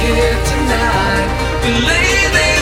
here tonight. We lay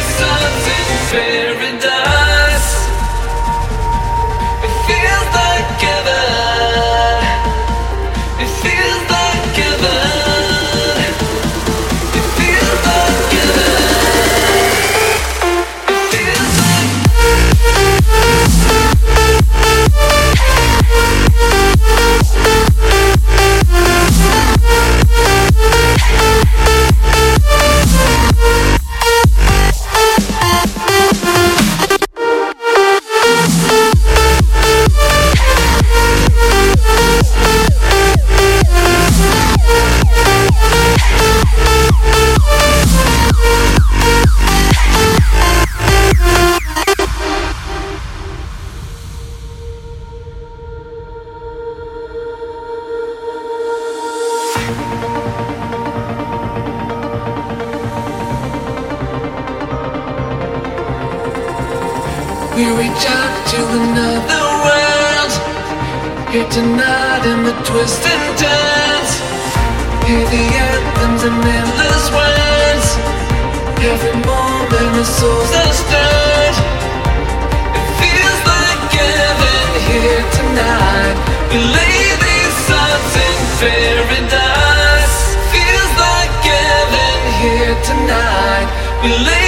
We reach out to another world. Here tonight in the twist and turns. Hear the anthems and endless words. Every moment our souls are stirred. It feels like heaven here tonight. We lay these songs in paradise. Feels like heaven here tonight. We lay